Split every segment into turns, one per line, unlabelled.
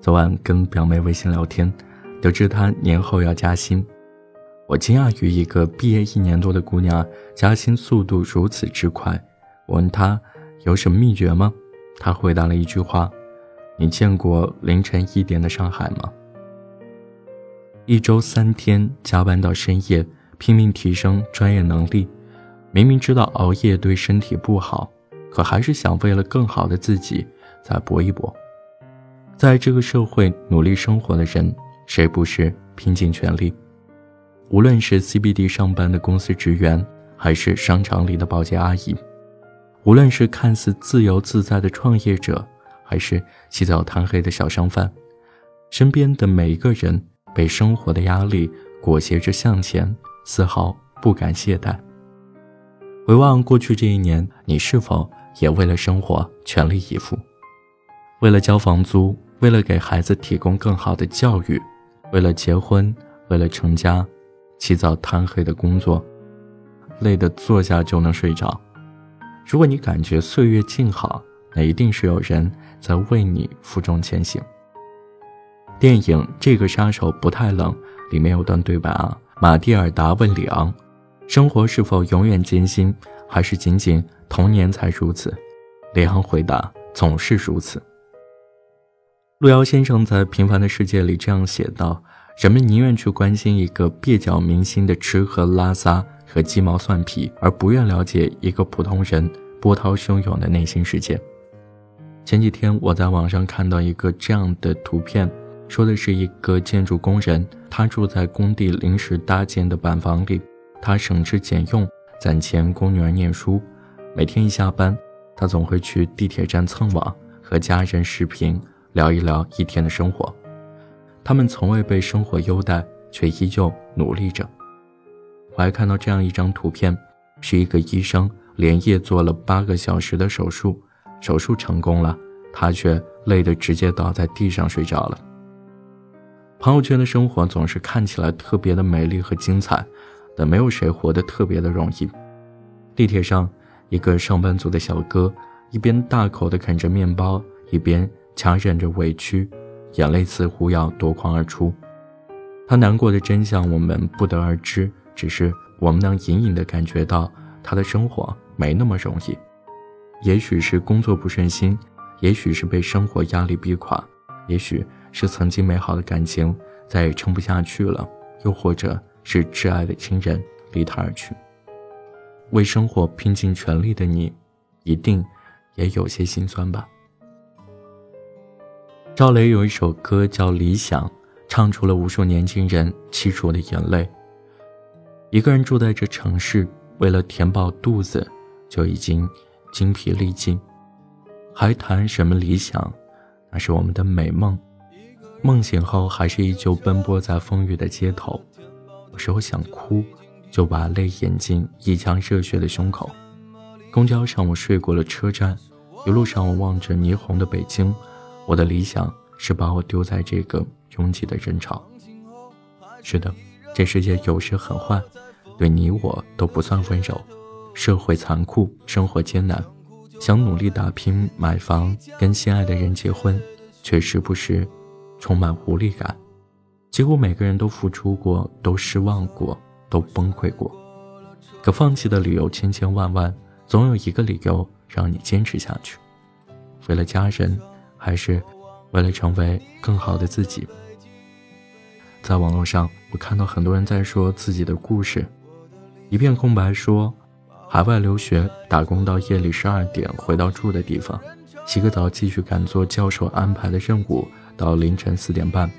昨晚跟表妹微信聊天，得知她年后要加薪，我惊讶于一个毕业一年多的姑娘加薪速度如此之快。我问她有什么秘诀吗？她回答了一句话：“你见过凌晨一点的上海吗？”一周三天加班到深夜，拼命提升专业能力，明明知道熬夜对身体不好，可还是想为了更好的自己再搏一搏。在这个社会努力生活的人，谁不是拼尽全力？无论是 CBD 上班的公司职员，还是商场里的保洁阿姨，无论是看似自由自在的创业者，还是起早贪黑的小商贩，身边的每一个人被生活的压力裹挟着向前，丝毫不敢懈怠。回望过去这一年，你是否也为了生活全力以赴？为了交房租？为了给孩子提供更好的教育，为了结婚，为了成家，起早贪黑的工作，累得坐下就能睡着。如果你感觉岁月静好，那一定是有人在为你负重前行。电影《这个杀手不太冷》里面有段对白啊，马蒂尔达问里昂：“生活是否永远艰辛，还是仅仅童年才如此？”里昂回答：“总是如此。”路遥先生在《平凡的世界》里这样写道：“人们宁愿去关心一个蹩脚明星的吃喝拉撒和鸡毛蒜皮，而不愿了解一个普通人波涛汹涌的内心世界。”前几天我在网上看到一个这样的图片，说的是一个建筑工人，他住在工地临时搭建的板房里，他省吃俭用攒钱供女儿念书，每天一下班，他总会去地铁站蹭网和家人视频。聊一聊一天的生活，他们从未被生活优待，却依旧努力着。我还看到这样一张图片，是一个医生连夜做了八个小时的手术，手术成功了，他却累得直接倒在地上睡着了。朋友圈的生活总是看起来特别的美丽和精彩，但没有谁活得特别的容易。地铁上，一个上班族的小哥一边大口的啃着面包，一边。强忍着委屈，眼泪似乎要夺眶而出。他难过的真相我们不得而知，只是我们能隐隐的感觉到他的生活没那么容易。也许是工作不顺心，也许是被生活压力逼垮，也许是曾经美好的感情再也撑不下去了，又或者是挚爱的亲人离他而去。为生活拼尽全力的你，一定也有些心酸吧。赵雷有一首歌叫《理想》，唱出了无数年轻人凄楚的眼泪。一个人住在这城市，为了填饱肚子，就已经精疲力尽，还谈什么理想？那是我们的美梦。梦醒后，还是依旧奔波在风雨的街头。有时候想哭，就把泪眼进一腔热血的胸口。公交上，我睡过了车站，一路上我望着霓虹的北京。我的理想是把我丢在这个拥挤的人潮。是的，这世界有时很坏，对你我都不算温柔。社会残酷，生活艰难，想努力打拼买房，跟心爱的人结婚，却时不时充满无力感。几乎每个人都付出过，都失望过，都崩溃过。可放弃的理由千千万万，总有一个理由让你坚持下去。为了家人。还是为了成为更好的自己。在网络上，我看到很多人在说自己的故事，一片空白，说海外留学打工到夜里十二点回到住的地方，洗个澡继续赶做教授安排的任务到凌晨四点半，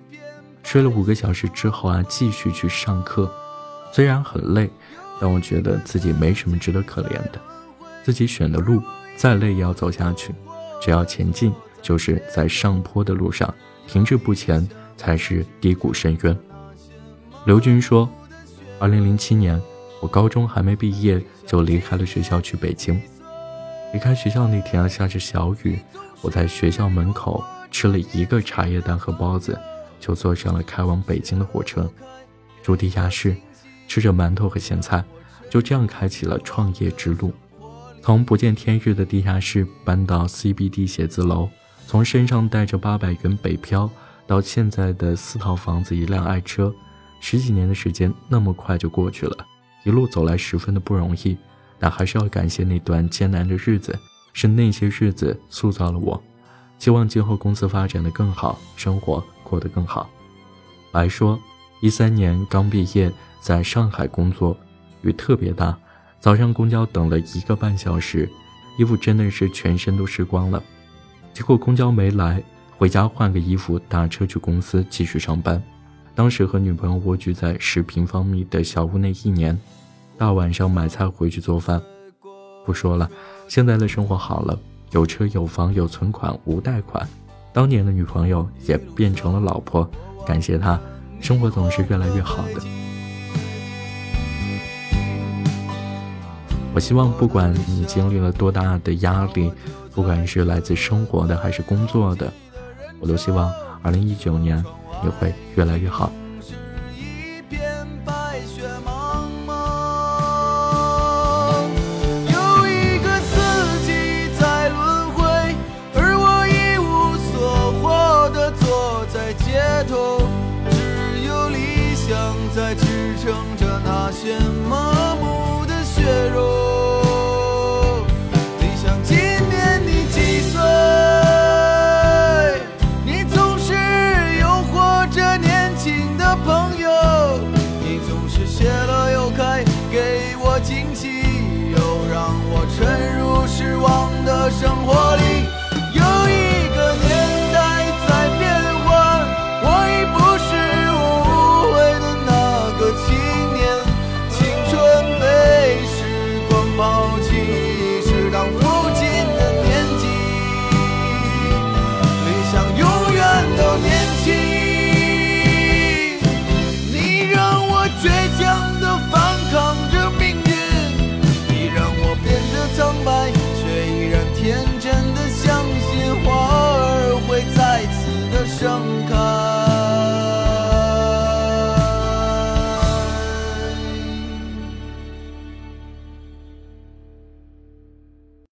睡了五个小时之后啊继续去上课，虽然很累，但我觉得自己没什么值得可怜的，自己选的路再累也要走下去，只要前进。就是在上坡的路上停滞不前，才是低谷深渊。刘军说：“二零零七年，我高中还没毕业就离开了学校去北京。离开学校那天啊，下着小雨，我在学校门口吃了一个茶叶蛋和包子，就坐上了开往北京的火车。住地下室，吃着馒头和咸菜，就这样开启了创业之路。从不见天日的地下室搬到 CBD 写字楼。”从身上带着八百元北漂，到现在的四套房子一辆爱车，十几年的时间那么快就过去了，一路走来十分的不容易，但还是要感谢那段艰难的日子，是那些日子塑造了我。希望今后公司发展的更好，生活过得更好。白说，一三年刚毕业，在上海工作，雨特别大，早上公交等了一个半小时，衣服真的是全身都湿光了，结果公交没来。回家换个衣服，打车去公司继续上班。当时和女朋友蜗居在十平方米的小屋内一年，大晚上买菜回去做饭。不说了，现在的生活好了，有车有房有存款无贷款。当年的女朋友也变成了老婆，感谢她，生活总是越来越好的。我希望，不管你经历了多大的压力，不管是来自生活的还是工作的。我都希望二零一九年你会越来越好
是一片白雪茫茫有一个四季在轮回而我一无所获的坐在街头只有理想在支撑着那些